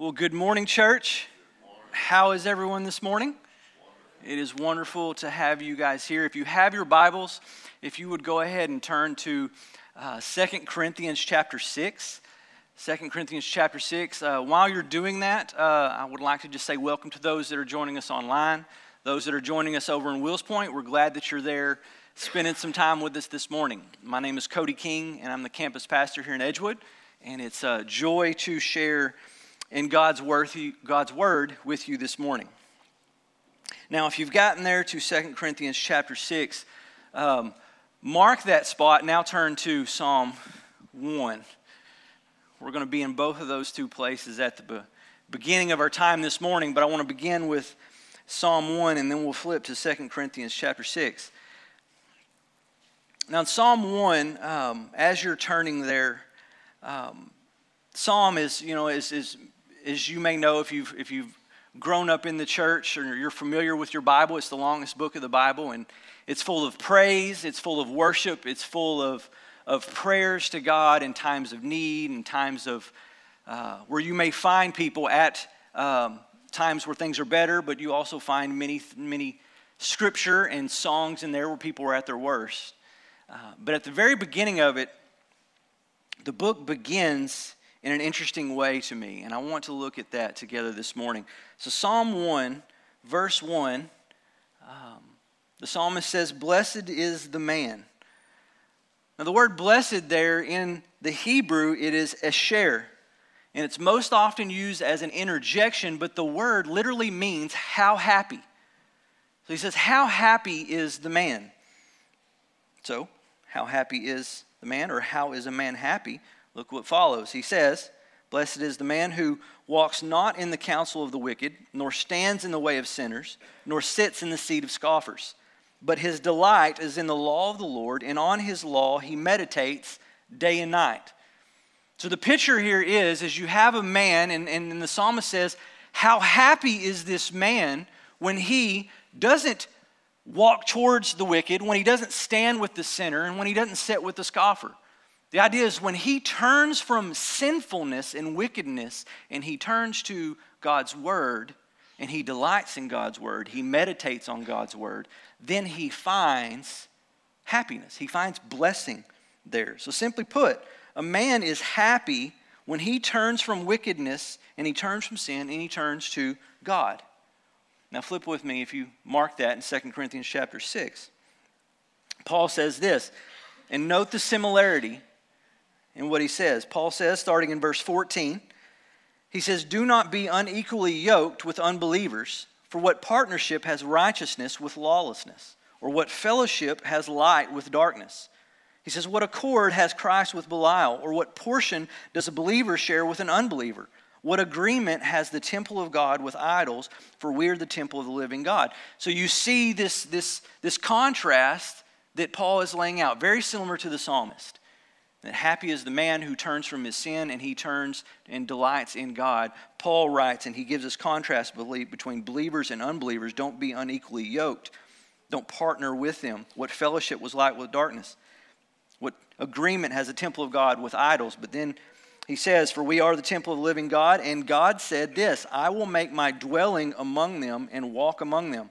Well, good morning, church. How is everyone this morning? It is wonderful to have you guys here. If you have your Bibles, if you would go ahead and turn to uh, 2 Corinthians chapter 6. 2 Corinthians chapter 6. Uh, while you're doing that, uh, I would like to just say welcome to those that are joining us online, those that are joining us over in Wills Point. We're glad that you're there spending some time with us this morning. My name is Cody King, and I'm the campus pastor here in Edgewood, and it's a joy to share in God's word, God's word with you this morning. Now, if you've gotten there to 2 Corinthians chapter 6, um, mark that spot. Now turn to Psalm 1. We're going to be in both of those two places at the be- beginning of our time this morning, but I want to begin with Psalm 1 and then we'll flip to 2 Corinthians chapter 6. Now, in Psalm 1, um, as you're turning there, um, Psalm is, you know, is, is as you may know, if you've, if you've grown up in the church or you're familiar with your Bible, it's the longest book of the Bible, and it's full of praise, it's full of worship, it's full of, of prayers to God in times of need and times of uh, where you may find people at um, times where things are better, but you also find many, many scripture and songs in there where people are at their worst. Uh, but at the very beginning of it, the book begins in an interesting way to me, and I want to look at that together this morning. So, Psalm 1, verse 1, um, the psalmist says, Blessed is the man. Now, the word blessed there in the Hebrew, it is esher, and it's most often used as an interjection, but the word literally means how happy. So he says, How happy is the man? So, how happy is the man, or how is a man happy? Look what follows. He says, Blessed is the man who walks not in the counsel of the wicked, nor stands in the way of sinners, nor sits in the seat of scoffers. But his delight is in the law of the Lord, and on his law he meditates day and night. So the picture here is as you have a man, and, and the psalmist says, How happy is this man when he doesn't walk towards the wicked, when he doesn't stand with the sinner, and when he doesn't sit with the scoffer. The idea is when he turns from sinfulness and wickedness and he turns to God's word and he delights in God's word, he meditates on God's word, then he finds happiness. He finds blessing there. So, simply put, a man is happy when he turns from wickedness and he turns from sin and he turns to God. Now, flip with me if you mark that in 2 Corinthians chapter 6. Paul says this, and note the similarity in what he says. Paul says, starting in verse 14, he says, Do not be unequally yoked with unbelievers, for what partnership has righteousness with lawlessness? Or what fellowship has light with darkness? He says, What accord has Christ with Belial? Or what portion does a believer share with an unbeliever? What agreement has the temple of God with idols? For we are the temple of the living God. So you see this, this, this contrast that Paul is laying out, very similar to the psalmist. That happy is the man who turns from his sin and he turns and delights in God. Paul writes, and he gives us contrast between believers and unbelievers. Don't be unequally yoked. Don't partner with them. What fellowship was like with darkness? What agreement has the temple of God with idols? But then he says, For we are the temple of the living God, and God said this I will make my dwelling among them and walk among them.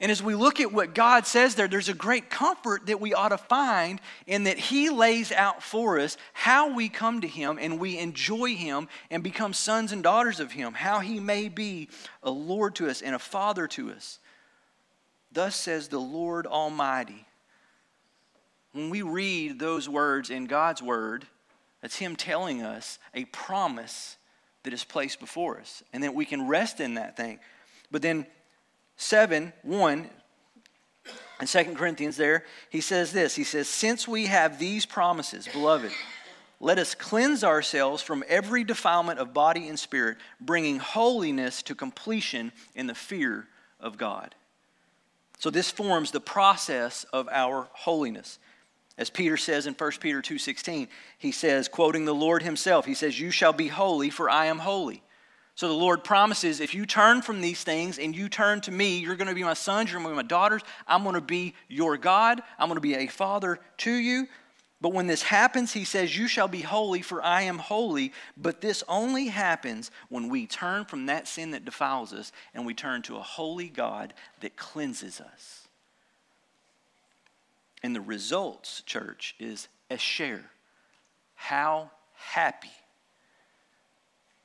And as we look at what God says there, there's a great comfort that we ought to find in that He lays out for us how we come to Him and we enjoy Him and become sons and daughters of Him, how He may be a Lord to us and a Father to us. Thus says the Lord Almighty. When we read those words in God's Word, that's Him telling us a promise that is placed before us and that we can rest in that thing. But then, 7 1 in 2 Corinthians, there, he says this He says, Since we have these promises, beloved, let us cleanse ourselves from every defilement of body and spirit, bringing holiness to completion in the fear of God. So, this forms the process of our holiness. As Peter says in 1 Peter 2:16, he says quoting the Lord himself, he says, "You shall be holy for I am holy." So the Lord promises if you turn from these things and you turn to me, you're going to be my sons, you're going to be my daughters. I'm going to be your God. I'm going to be a father to you. But when this happens, he says, You shall be holy, for I am holy. But this only happens when we turn from that sin that defiles us and we turn to a holy God that cleanses us. And the results, church, is esher. How happy.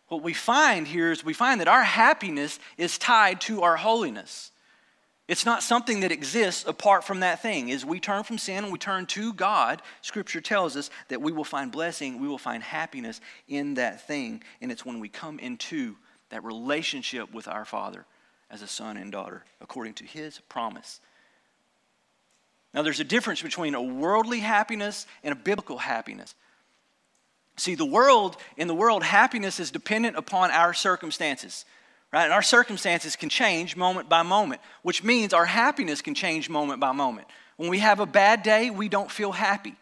What we find here is we find that our happiness is tied to our holiness. It's not something that exists apart from that thing. As we turn from sin and we turn to God, Scripture tells us that we will find blessing, we will find happiness in that thing. And it's when we come into that relationship with our Father as a son and daughter, according to His promise. Now, there's a difference between a worldly happiness and a biblical happiness. See, the world, in the world, happiness is dependent upon our circumstances right? And our circumstances can change moment by moment, which means our happiness can change moment by moment. When we have a bad day, we don't feel happy.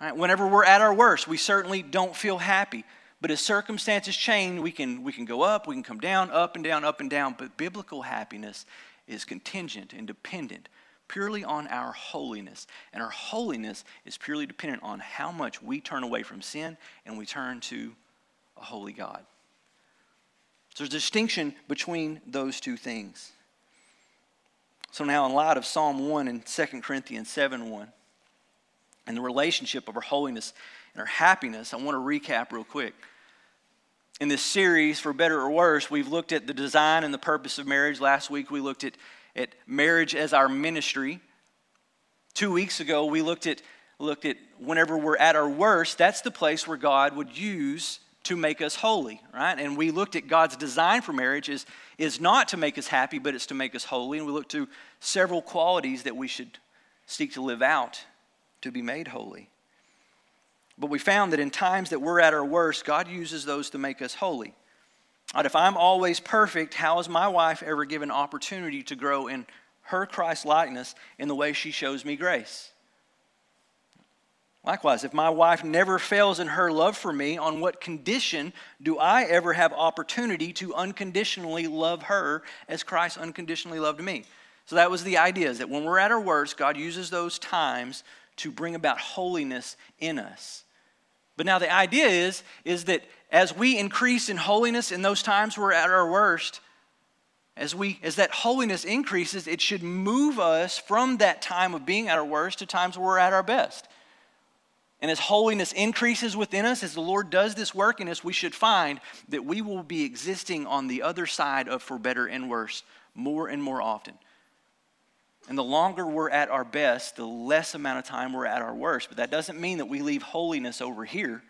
Right? Whenever we're at our worst, we certainly don't feel happy. But as circumstances change, we can, we can go up, we can come down, up and down, up and down. But biblical happiness is contingent and dependent purely on our holiness. And our holiness is purely dependent on how much we turn away from sin and we turn to a holy God. So there's a distinction between those two things. So now, in light of Psalm 1 and 2 Corinthians 7 1, and the relationship of our holiness and our happiness, I want to recap real quick. In this series, for better or worse, we've looked at the design and the purpose of marriage. Last week, we looked at, at marriage as our ministry. Two weeks ago, we looked at, looked at whenever we're at our worst, that's the place where God would use to make us holy, right? And we looked at God's design for marriage is, is not to make us happy, but it's to make us holy. And we looked to several qualities that we should seek to live out to be made holy. But we found that in times that we're at our worst, God uses those to make us holy. Right, if I'm always perfect, how is my wife ever given opportunity to grow in her Christ likeness in the way she shows me grace? Likewise, if my wife never fails in her love for me, on what condition do I ever have opportunity to unconditionally love her as Christ unconditionally loved me? So that was the idea is that when we're at our worst, God uses those times to bring about holiness in us. But now the idea is, is that as we increase in holiness in those times we're at our worst, as, we, as that holiness increases, it should move us from that time of being at our worst to times where we're at our best. And as holiness increases within us, as the Lord does this work in us, we should find that we will be existing on the other side of for better and worse more and more often. And the longer we're at our best, the less amount of time we're at our worst. But that doesn't mean that we leave holiness over here.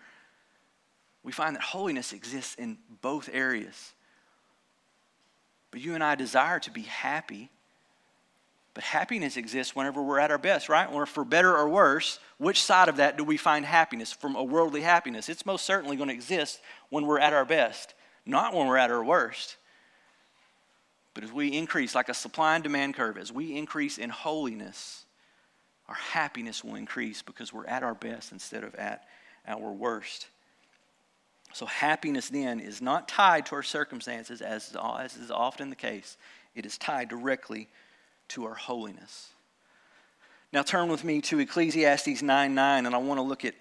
We find that holiness exists in both areas. But you and I desire to be happy but happiness exists whenever we're at our best, right? Or for better or worse, which side of that do we find happiness from a worldly happiness? It's most certainly going to exist when we're at our best, not when we're at our worst. But as we increase, like a supply and demand curve, as we increase in holiness, our happiness will increase because we're at our best instead of at our worst. So, happiness then is not tied to our circumstances, as, as is often the case. It is tied directly to our holiness. Now turn with me to Ecclesiastes 9 9, and I want to look at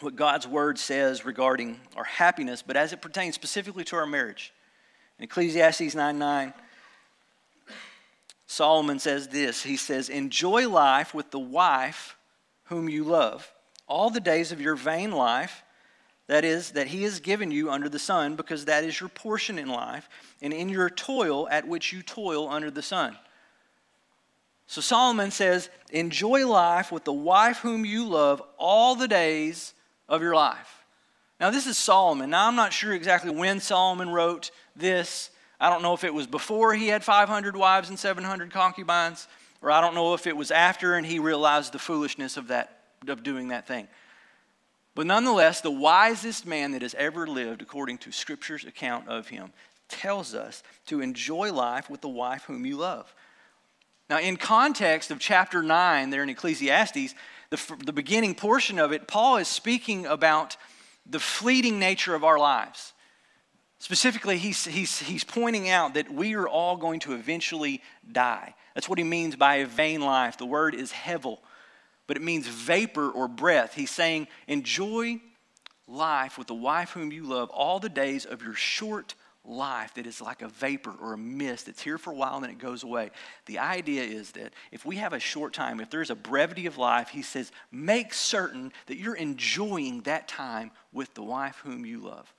what God's word says regarding our happiness, but as it pertains specifically to our marriage. In Ecclesiastes 9 9, Solomon says this He says, Enjoy life with the wife whom you love, all the days of your vain life, that is, that he has given you under the sun, because that is your portion in life, and in your toil at which you toil under the sun. So Solomon says, enjoy life with the wife whom you love all the days of your life. Now, this is Solomon. Now, I'm not sure exactly when Solomon wrote this. I don't know if it was before he had 500 wives and 700 concubines, or I don't know if it was after and he realized the foolishness of that of doing that thing. But nonetheless, the wisest man that has ever lived, according to Scripture's account of him, tells us to enjoy life with the wife whom you love. Now, in context of chapter 9 there in Ecclesiastes, the, the beginning portion of it, Paul is speaking about the fleeting nature of our lives. Specifically, he's, he's, he's pointing out that we are all going to eventually die. That's what he means by a vain life. The word is hevel, but it means vapor or breath. He's saying, enjoy life with the wife whom you love all the days of your short life that is like a vapor or a mist that's here for a while and then it goes away. The idea is that if we have a short time, if there's a brevity of life, he says, make certain that you're enjoying that time with the wife whom you love.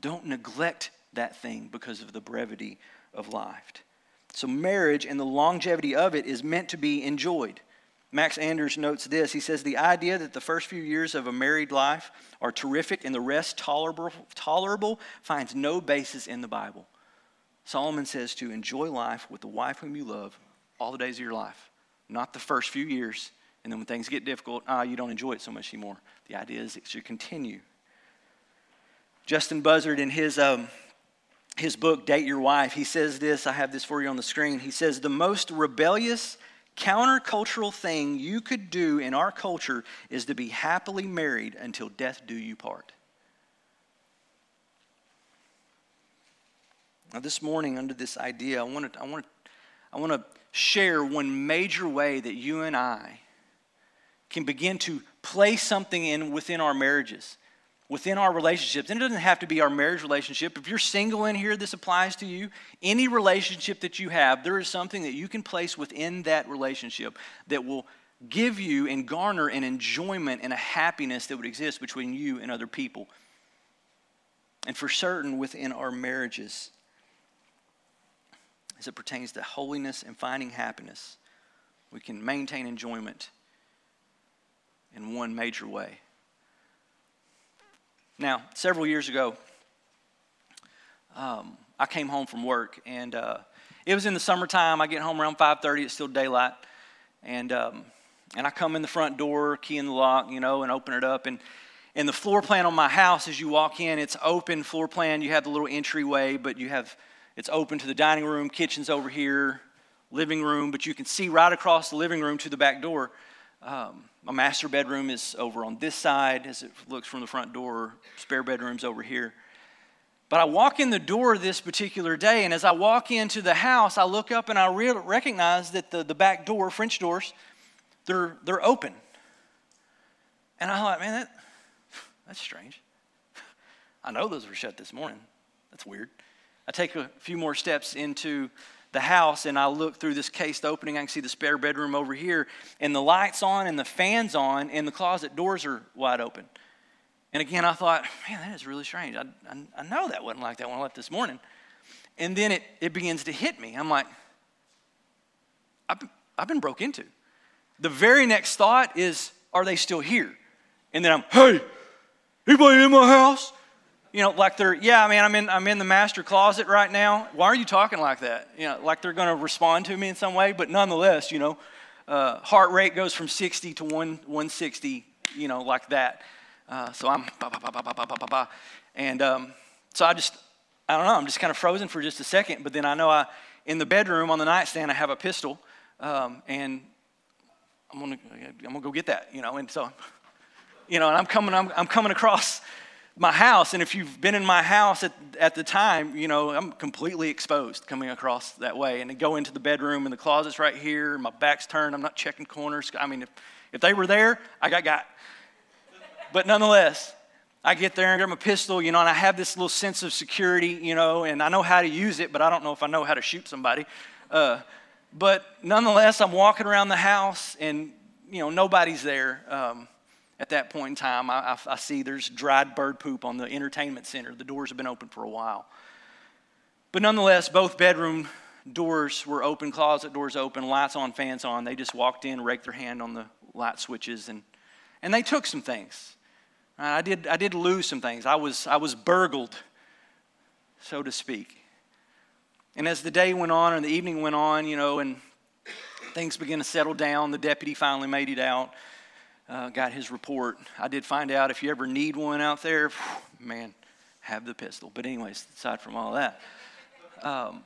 Don't neglect that thing because of the brevity of life. So, marriage and the longevity of it is meant to be enjoyed. Max Anders notes this. He says, The idea that the first few years of a married life are terrific and the rest tolerable, tolerable finds no basis in the Bible. Solomon says to enjoy life with the wife whom you love all the days of your life, not the first few years. And then when things get difficult, ah, you don't enjoy it so much anymore. The idea is it should continue. Justin Buzzard, in his, um, his book, Date Your Wife, he says this. I have this for you on the screen. He says, The most rebellious, countercultural thing you could do in our culture is to be happily married until death do you part. Now, this morning, under this idea, I want to, I want to, I want to share one major way that you and I can begin to place something in within our marriages within our relationships. And it doesn't have to be our marriage relationship. If you're single in here, this applies to you. Any relationship that you have, there is something that you can place within that relationship that will give you and garner an enjoyment and a happiness that would exist between you and other people. And for certain, within our marriages, as it pertains to holiness and finding happiness, we can maintain enjoyment in one major way. Now, several years ago, um, I came home from work, and uh, it was in the summertime. I get home around 5:30. It's still daylight, and um, and I come in the front door, key in the lock, you know, and open it up. And and the floor plan on my house, as you walk in, it's open floor plan. You have the little entryway, but you have it's open to the dining room, kitchen's over here, living room, but you can see right across the living room to the back door. Um, my master bedroom is over on this side as it looks from the front door. Spare bedroom's over here. But I walk in the door this particular day, and as I walk into the house, I look up and I re- recognize that the, the back door, French doors, they're, they're open. And I thought, man, that, that's strange. I know those were shut this morning. That's weird. I take a few more steps into the house and I look through this cased opening. I can see the spare bedroom over here, and the lights on and the fans on, and the closet doors are wide open. And again, I thought, man, that is really strange. I, I, I know that wasn't like that when I left this morning. And then it, it begins to hit me. I'm like, I've been, I've been broke into. The very next thought is, are they still here? And then I'm, hey, anybody in my house? You know, like they're, yeah, I mean, I'm in, I'm in the master closet right now. Why are you talking like that? You know, like they're going to respond to me in some way, but nonetheless, you know, uh, heart rate goes from 60 to 1, 160, you know, like that. Uh, so I'm, bah, bah, bah, and um, so I just, I don't know, I'm just kind of frozen for just a second, but then I know I, in the bedroom on the nightstand, I have a pistol, um, and I'm gonna, I'm gonna go get that, you know, and so, you know, and I'm coming, I'm, I'm coming across my house, and if you've been in my house at, at the time, you know, I'm completely exposed coming across that way. And to go into the bedroom, and the closet's right here, my back's turned, I'm not checking corners. I mean, if, if they were there, I got got. But nonetheless, I get there and grab my pistol, you know, and I have this little sense of security, you know, and I know how to use it, but I don't know if I know how to shoot somebody. Uh, but nonetheless, I'm walking around the house, and, you know, nobody's there. Um, at that point in time, I, I, I, see there's dried bird poop on the entertainment center. The doors have been open for a while. But nonetheless, both bedroom doors were open, closet doors open, lights on, fans on. They just walked in, raked their hand on the light switches, and, and they took some things. I did, I did lose some things. I was, I was burgled, so to speak. And as the day went on and the evening went on, you know, and things began to settle down, the deputy finally made it out uh, got his report. I did find out if you ever need one out there, man, have the pistol. But, anyways, aside from all that, um,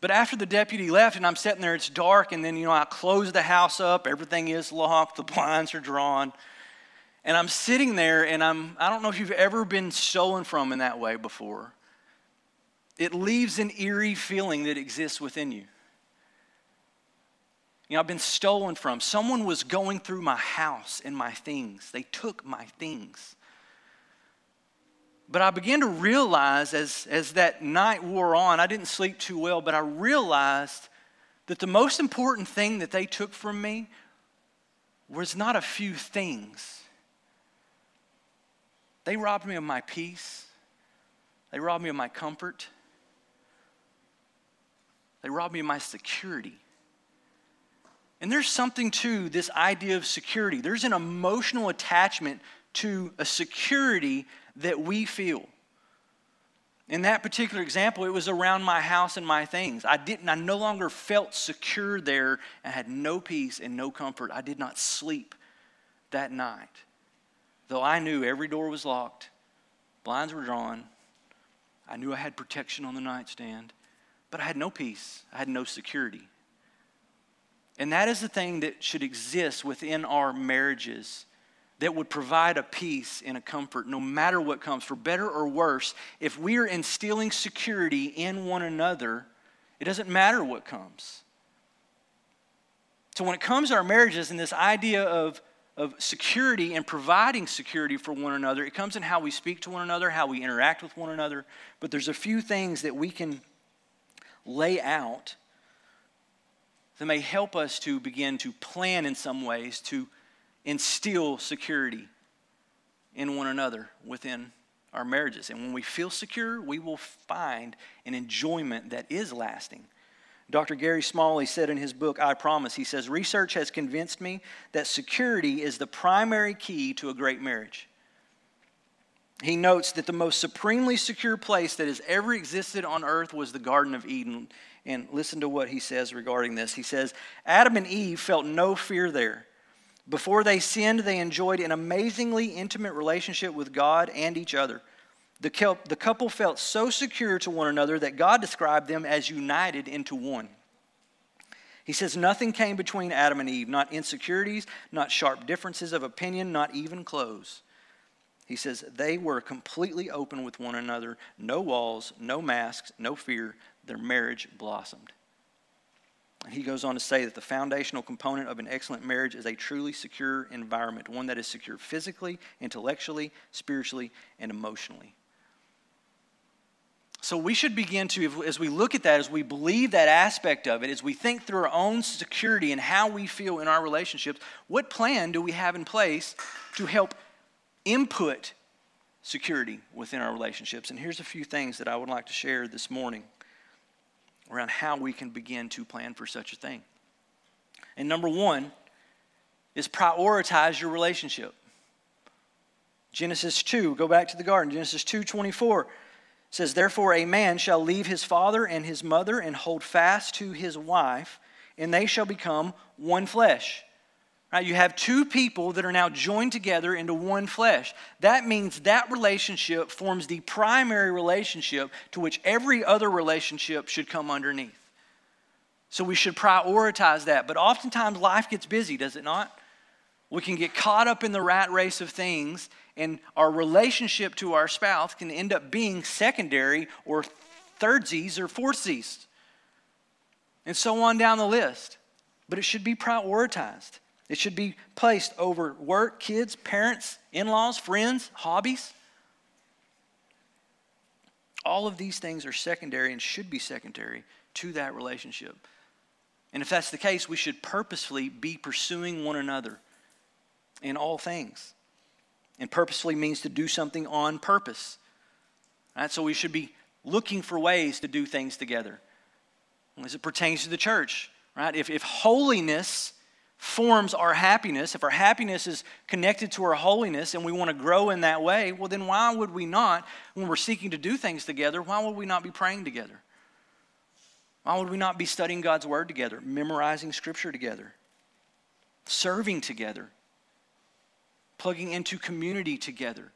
But after the deputy left and I'm sitting there, it's dark, and then, you know, I close the house up, everything is locked, the blinds are drawn. And I'm sitting there, and I'm, I don't know if you've ever been stolen from in that way before. It leaves an eerie feeling that exists within you. You know, I've been stolen from. Someone was going through my house and my things. They took my things. But I began to realize as, as that night wore on, I didn't sleep too well, but I realized that the most important thing that they took from me was not a few things. They robbed me of my peace, they robbed me of my comfort, they robbed me of my security. And there's something to this idea of security. There's an emotional attachment to a security that we feel. In that particular example, it was around my house and my things. I didn't, I no longer felt secure there and had no peace and no comfort. I did not sleep that night. Though I knew every door was locked, blinds were drawn, I knew I had protection on the nightstand, but I had no peace. I had no security. And that is the thing that should exist within our marriages that would provide a peace and a comfort no matter what comes, for better or worse. If we are instilling security in one another, it doesn't matter what comes. So, when it comes to our marriages and this idea of, of security and providing security for one another, it comes in how we speak to one another, how we interact with one another. But there's a few things that we can lay out that may help us to begin to plan in some ways to instill security in one another within our marriages. And when we feel secure, we will find an enjoyment that is lasting. Dr. Gary Smalley said in his book, I Promise, he says, Research has convinced me that security is the primary key to a great marriage. He notes that the most supremely secure place that has ever existed on earth was the Garden of Eden. And listen to what he says regarding this. He says, Adam and Eve felt no fear there. Before they sinned, they enjoyed an amazingly intimate relationship with God and each other. The couple felt so secure to one another that God described them as united into one. He says, Nothing came between Adam and Eve, not insecurities, not sharp differences of opinion, not even clothes. He says, They were completely open with one another, no walls, no masks, no fear. Their marriage blossomed. And he goes on to say that the foundational component of an excellent marriage is a truly secure environment, one that is secure physically, intellectually, spiritually, and emotionally. So we should begin to, as we look at that, as we believe that aspect of it, as we think through our own security and how we feel in our relationships, what plan do we have in place to help input security within our relationships? And here's a few things that I would like to share this morning around how we can begin to plan for such a thing. And number one is prioritize your relationship. Genesis 2, go back to the garden. Genesis 2 24 says, Therefore, a man shall leave his father and his mother and hold fast to his wife, and they shall become one flesh. Right? You have two people that are now joined together into one flesh. That means that relationship forms the primary relationship to which every other relationship should come underneath. So we should prioritize that. But oftentimes life gets busy, does it not? We can get caught up in the rat race of things, and our relationship to our spouse can end up being secondary or thirdsies or fourthsies, and so on down the list. But it should be prioritized. It should be placed over work, kids, parents, in laws, friends, hobbies. All of these things are secondary and should be secondary to that relationship. And if that's the case, we should purposefully be pursuing one another in all things. And purposefully means to do something on purpose. Right? So we should be looking for ways to do things together. As it pertains to the church, right? If, if holiness forms our happiness, if our happiness is connected to our holiness and we want to grow in that way, well, then why would we not, when we're seeking to do things together, why would we not be praying together? Why would we not be studying God's Word together, memorizing Scripture together, serving together, plugging into community together?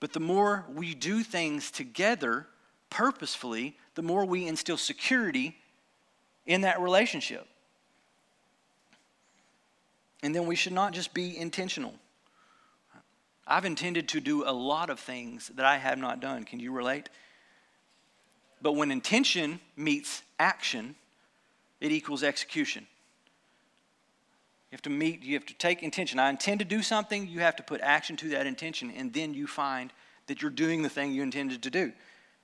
But the more we do things together purposefully, the more we instill security in that relationship. And then we should not just be intentional. I've intended to do a lot of things that I have not done. Can you relate? But when intention meets action, it equals execution. You have to meet, you have to take intention. I intend to do something, you have to put action to that intention, and then you find that you're doing the thing you intended to do.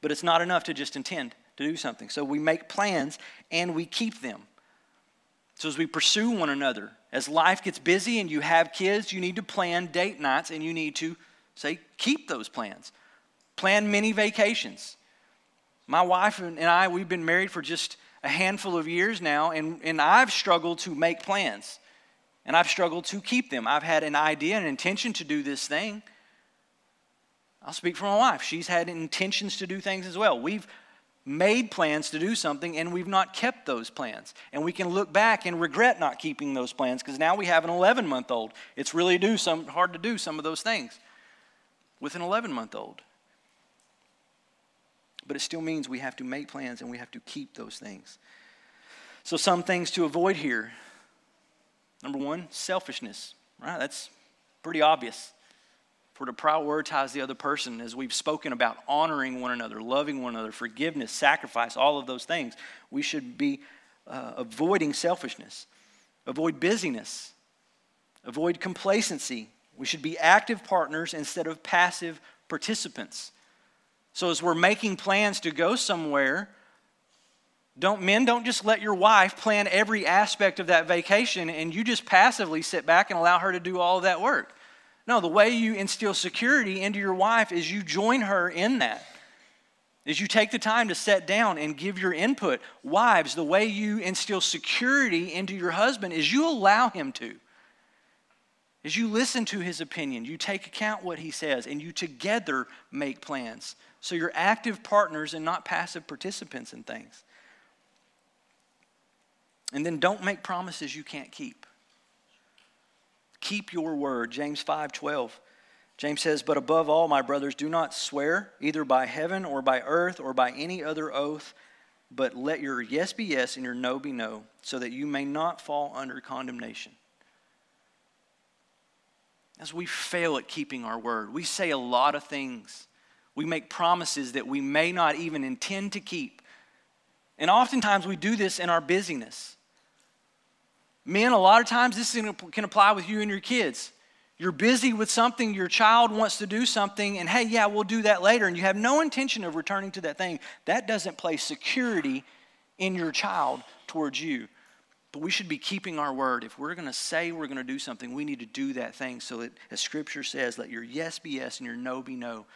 But it's not enough to just intend to do something. So we make plans and we keep them. So as we pursue one another, as life gets busy and you have kids, you need to plan date nights and you need to say, keep those plans. Plan many vacations. My wife and I, we've been married for just a handful of years now, and, and I've struggled to make plans. And I've struggled to keep them. I've had an idea, an intention to do this thing. I'll speak for my wife. She's had intentions to do things as well. We've made plans to do something and we've not kept those plans. And we can look back and regret not keeping those plans because now we have an 11 month old. It's really do some, hard to do some of those things with an 11 month old. But it still means we have to make plans and we have to keep those things. So, some things to avoid here. Number one, selfishness. Right? That's pretty obvious for to prioritize the other person, as we've spoken about, honoring one another, loving one another, forgiveness, sacrifice, all of those things. We should be uh, avoiding selfishness, avoid busyness, avoid complacency. We should be active partners instead of passive participants. So, as we're making plans to go somewhere, don't men don't just let your wife plan every aspect of that vacation and you just passively sit back and allow her to do all of that work. No, the way you instill security into your wife is you join her in that. Is you take the time to sit down and give your input. Wives, the way you instill security into your husband is you allow him to. Is you listen to his opinion, you take account what he says, and you together make plans. So you're active partners and not passive participants in things. And then don't make promises you can't keep keep your word. James 5 12. James says, But above all, my brothers, do not swear either by heaven or by earth or by any other oath, but let your yes be yes and your no be no, so that you may not fall under condemnation. As we fail at keeping our word, we say a lot of things. We make promises that we may not even intend to keep. And oftentimes we do this in our busyness. Men, a lot of times this can apply with you and your kids. You're busy with something, your child wants to do something, and hey, yeah, we'll do that later, and you have no intention of returning to that thing. That doesn't place security in your child towards you. But we should be keeping our word. If we're going to say we're going to do something, we need to do that thing so that, as Scripture says, let your yes be yes and your no be no.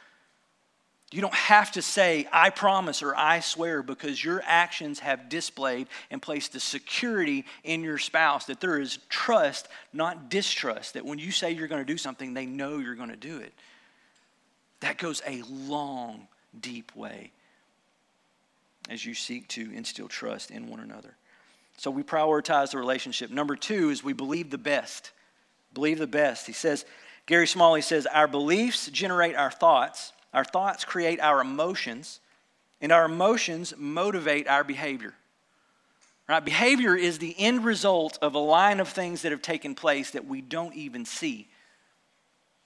You don't have to say, I promise or I swear, because your actions have displayed and placed the security in your spouse that there is trust, not distrust. That when you say you're going to do something, they know you're going to do it. That goes a long, deep way as you seek to instill trust in one another. So we prioritize the relationship. Number two is we believe the best. Believe the best. He says, Gary Smalley says, Our beliefs generate our thoughts our thoughts create our emotions, and our emotions motivate our behavior. Right? Behavior is the end result of a line of things that have taken place that we don't even see.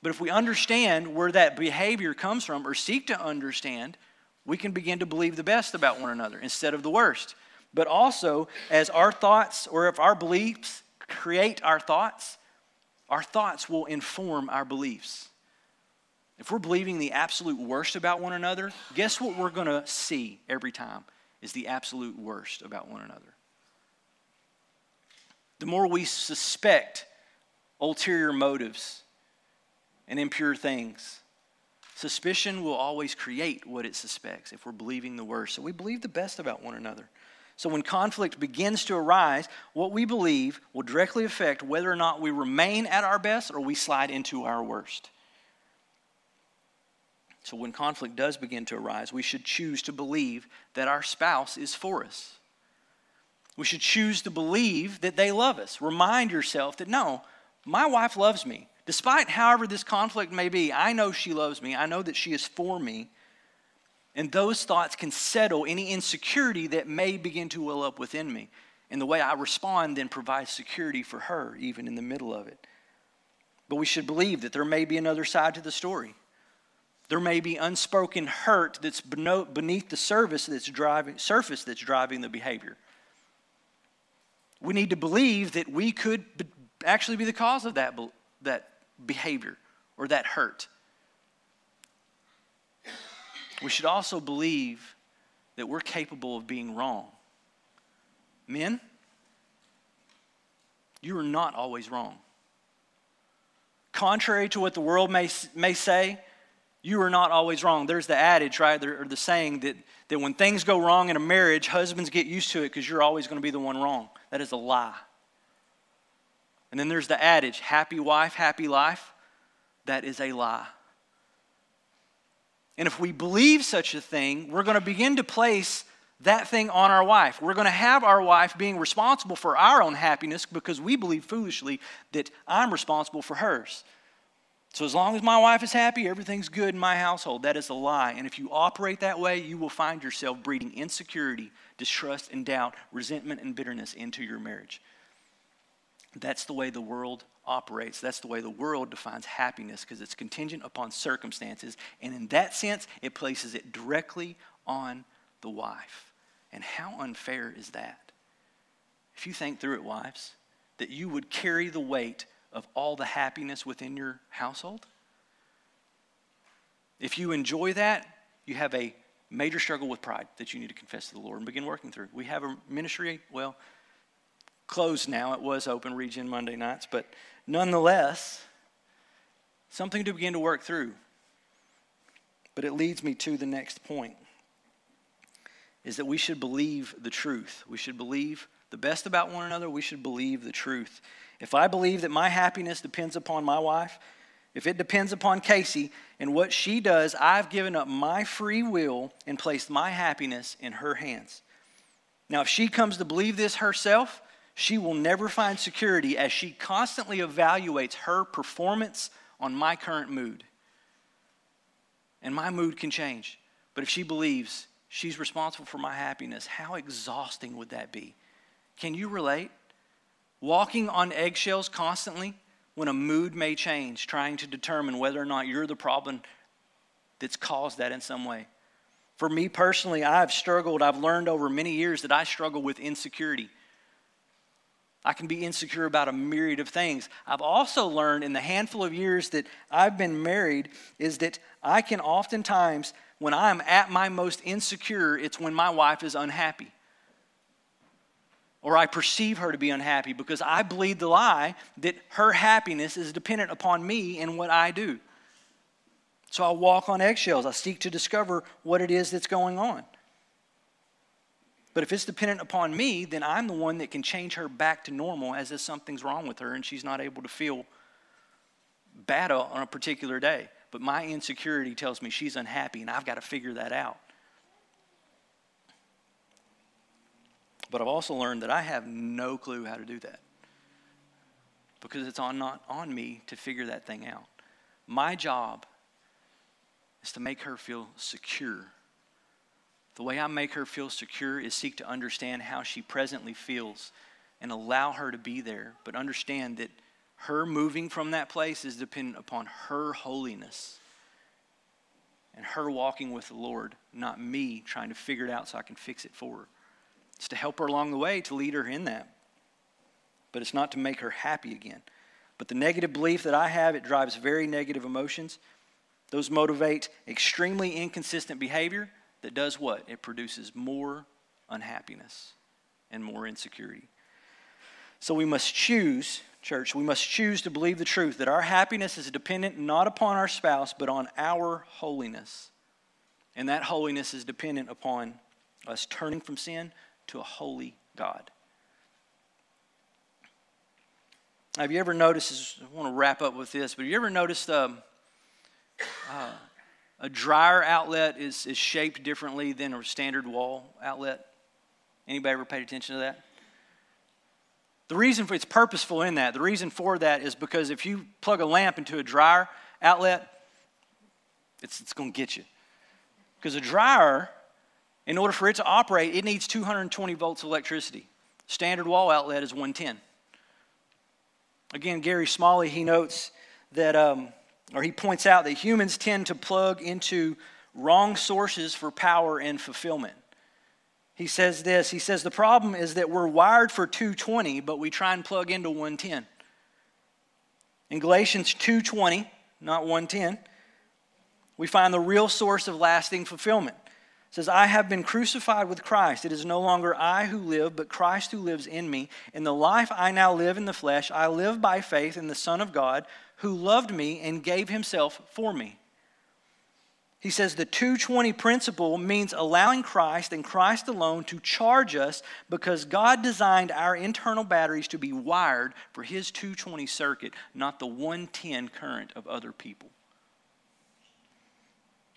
But if we understand where that behavior comes from or seek to understand, we can begin to believe the best about one another instead of the worst. But also, as our thoughts or if our beliefs create our thoughts, our thoughts will inform our beliefs. If we're believing the absolute worst about one another, guess what we're going to see every time is the absolute worst about one another. The more we suspect ulterior motives and impure things, suspicion will always create what it suspects if we're believing the worst. So we believe the best about one another. So when conflict begins to arise, what we believe will directly affect whether or not we remain at our best or we slide into our worst. So when conflict does begin to arise, we should choose to believe that our spouse is for us. We should choose to believe that they love us. Remind yourself that no, my wife loves me. Despite however this conflict may be, I know she loves me. I know that she is for me. And those thoughts can settle any insecurity that may begin to well up within me. And the way I respond then provides security for her, even in the middle of it. But we should believe that there may be another side to the story. There may be unspoken hurt that's beneath the surface that's driving, surface that's driving the behavior. We need to believe that we could actually be the cause of that, that behavior or that hurt. We should also believe that we're capable of being wrong. Men, you are not always wrong. Contrary to what the world may, may say, you are not always wrong. There's the adage, right, or the saying that, that when things go wrong in a marriage, husbands get used to it because you're always going to be the one wrong. That is a lie. And then there's the adage, happy wife, happy life. That is a lie. And if we believe such a thing, we're going to begin to place that thing on our wife. We're going to have our wife being responsible for our own happiness because we believe foolishly that I'm responsible for hers. So, as long as my wife is happy, everything's good in my household. That is a lie. And if you operate that way, you will find yourself breeding insecurity, distrust, and doubt, resentment, and bitterness into your marriage. That's the way the world operates. That's the way the world defines happiness because it's contingent upon circumstances. And in that sense, it places it directly on the wife. And how unfair is that? If you think through it, wives, that you would carry the weight of all the happiness within your household. If you enjoy that, you have a major struggle with pride that you need to confess to the Lord and begin working through. We have a ministry, well, closed now. It was open region Monday nights, but nonetheless, something to begin to work through. But it leads me to the next point is that we should believe the truth. We should believe the best about one another. We should believe the truth. If I believe that my happiness depends upon my wife, if it depends upon Casey and what she does, I've given up my free will and placed my happiness in her hands. Now, if she comes to believe this herself, she will never find security as she constantly evaluates her performance on my current mood. And my mood can change. But if she believes she's responsible for my happiness, how exhausting would that be? Can you relate? Walking on eggshells constantly when a mood may change, trying to determine whether or not you're the problem that's caused that in some way. For me personally, I've struggled, I've learned over many years that I struggle with insecurity. I can be insecure about a myriad of things. I've also learned in the handful of years that I've been married is that I can oftentimes, when I'm at my most insecure, it's when my wife is unhappy. Or I perceive her to be unhappy because I believe the lie that her happiness is dependent upon me and what I do. So I walk on eggshells. I seek to discover what it is that's going on. But if it's dependent upon me, then I'm the one that can change her back to normal as if something's wrong with her and she's not able to feel bad on a particular day. But my insecurity tells me she's unhappy and I've got to figure that out. But I've also learned that I have no clue how to do that because it's on, not on me to figure that thing out. My job is to make her feel secure the way I make her feel secure is seek to understand how she presently feels and allow her to be there, but understand that her moving from that place is dependent upon her holiness and her walking with the Lord, not me trying to figure it out so I can fix it for her. It's to help her along the way, to lead her in that. But it's not to make her happy again. But the negative belief that I have, it drives very negative emotions. Those motivate extremely inconsistent behavior that does what? It produces more unhappiness and more insecurity. So we must choose, church, we must choose to believe the truth that our happiness is dependent not upon our spouse, but on our holiness. And that holiness is dependent upon us turning from sin to a holy God. Have you ever noticed? I want to wrap up with this, but have you ever noticed um, uh, a dryer outlet is, is shaped differently than a standard wall outlet. Anybody ever paid attention to that? The reason for it's purposeful in that. The reason for that is because if you plug a lamp into a dryer outlet, it's, it's going to get you. Because a dryer, in order for it to operate, it needs 220 volts of electricity. Standard wall outlet is 110. Again, Gary Smalley, he notes that, um, or he points out that humans tend to plug into wrong sources for power and fulfillment. He says this He says, The problem is that we're wired for 220, but we try and plug into 110. In Galatians 2:20, not 110, we find the real source of lasting fulfillment. Says, I have been crucified with Christ. It is no longer I who live, but Christ who lives in me. In the life I now live in the flesh, I live by faith in the Son of God who loved me and gave himself for me. He says the 220 principle means allowing Christ and Christ alone to charge us because God designed our internal batteries to be wired for his 220 circuit, not the 110 current of other people.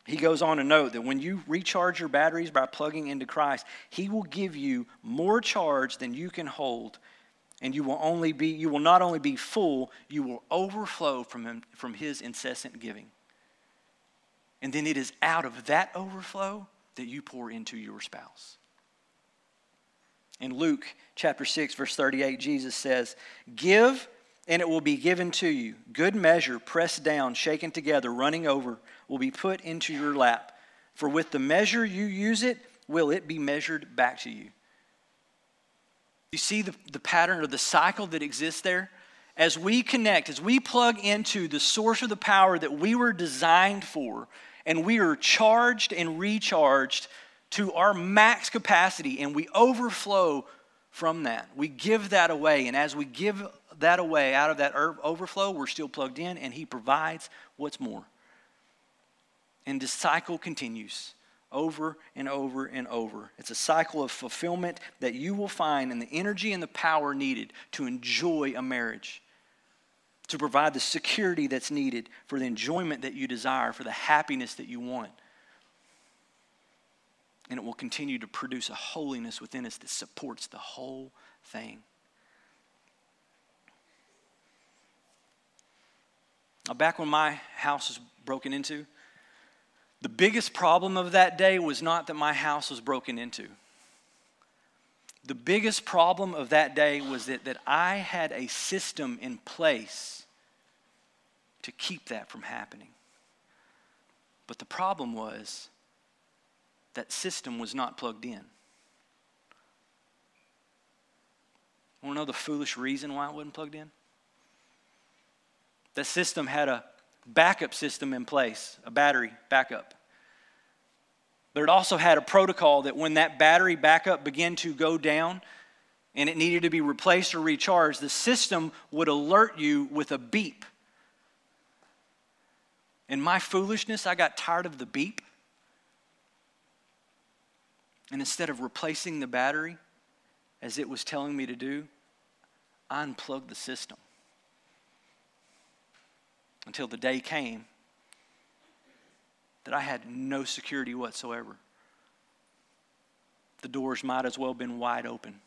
He goes on to note that when you recharge your batteries by plugging into Christ, he will give you more charge than you can hold and you will only be you will not only be full, you will overflow from him from his incessant giving. And then it is out of that overflow that you pour into your spouse. In Luke chapter 6, verse 38, Jesus says, Give, and it will be given to you. Good measure, pressed down, shaken together, running over, will be put into your lap. For with the measure you use it, will it be measured back to you. You see the, the pattern or the cycle that exists there? As we connect, as we plug into the source of the power that we were designed for, and we are charged and recharged to our max capacity and we overflow from that. We give that away. And as we give that away out of that er, overflow, we're still plugged in and He provides what's more. And the cycle continues over and over and over. It's a cycle of fulfillment that you will find in the energy and the power needed to enjoy a marriage to provide the security that's needed for the enjoyment that you desire, for the happiness that you want. And it will continue to produce a holiness within us that supports the whole thing. Now, back when my house was broken into, the biggest problem of that day was not that my house was broken into. The biggest problem of that day was that, that I had a system in place to keep that from happening. But the problem was that system was not plugged in. Want to know the foolish reason why it wasn't plugged in? That system had a backup system in place, a battery backup. But it also had a protocol that when that battery backup began to go down and it needed to be replaced or recharged, the system would alert you with a beep. In my foolishness, I got tired of the beep. And instead of replacing the battery as it was telling me to do, I unplugged the system until the day came that I had no security whatsoever. The doors might as well have been wide open.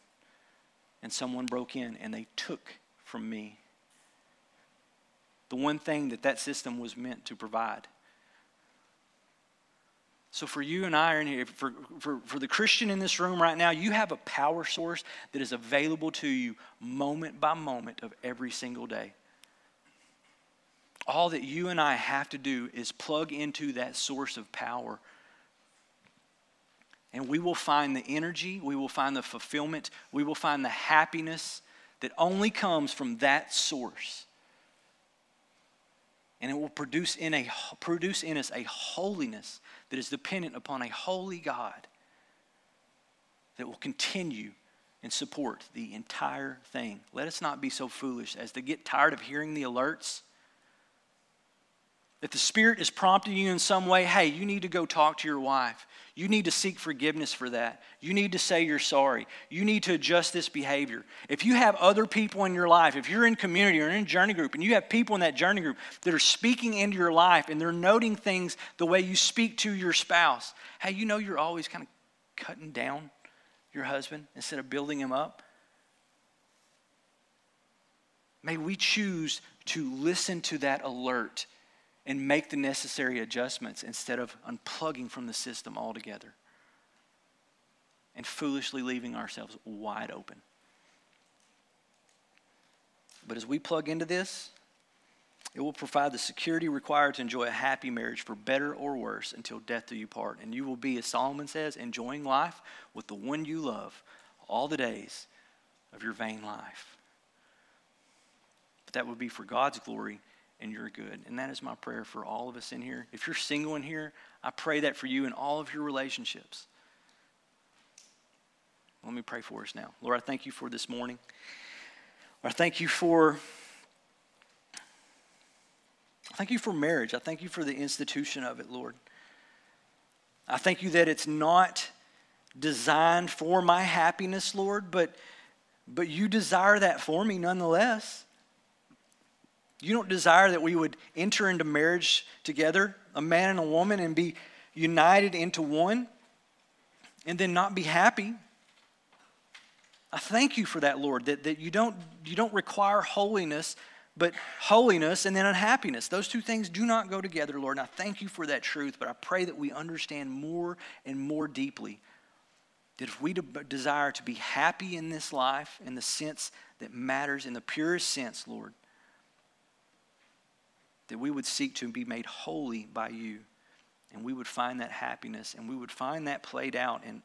And someone broke in and they took from me the one thing that that system was meant to provide. So, for you and I, here, for, for, for the Christian in this room right now, you have a power source that is available to you moment by moment of every single day all that you and I have to do is plug into that source of power. And we will find the energy, we will find the fulfillment, we will find the happiness that only comes from that source. And it will produce in, a, produce in us a holiness that is dependent upon a holy God that will continue and support the entire thing. Let us not be so foolish as to get tired of hearing the alerts if the Spirit is prompting you in some way, hey, you need to go talk to your wife. You need to seek forgiveness for that. You need to say you're sorry. You need to adjust this behavior. If you have other people in your life, if you're in community or in a journey group, and you have people in that journey group that are speaking into your life and they're noting things the way you speak to your spouse, hey, you know you're always kind of cutting down your husband instead of building him up. May we choose to listen to that alert and make the necessary adjustments instead of unplugging from the system altogether and foolishly leaving ourselves wide open. But as we plug into this, it will provide the security required to enjoy a happy marriage for better or worse until death do you part. And you will be, as Solomon says, enjoying life with the one you love all the days of your vain life. But that would be for God's glory and your good. And that is my prayer for all of us in here. If you're single in here, I pray that for you in all of your relationships. Let me pray for us now. Lord, I thank you for this morning. I thank you for I thank you for marriage. I thank you for the institution of it, Lord. I thank you that it's not designed for my happiness, Lord, but, but you desire that for me nonetheless. You don't desire that we would enter into marriage together, a man and a woman, and be united into one and then not be happy. I thank you for that, Lord, that, that you, don't, you don't require holiness, but holiness and then unhappiness. Those two things do not go together, Lord. And I thank you for that truth, but I pray that we understand more and more deeply that if we de- desire to be happy in this life in the sense that matters, in the purest sense, Lord, that we would seek to be made holy by you. And we would find that happiness and we would find that played out in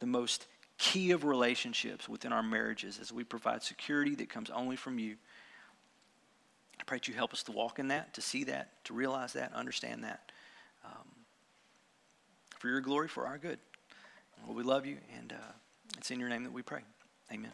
the most key of relationships within our marriages as we provide security that comes only from you. I pray that you help us to walk in that, to see that, to realize that, understand that. Um, for your glory, for our good. Lord, we love you, and uh, it's in your name that we pray. Amen.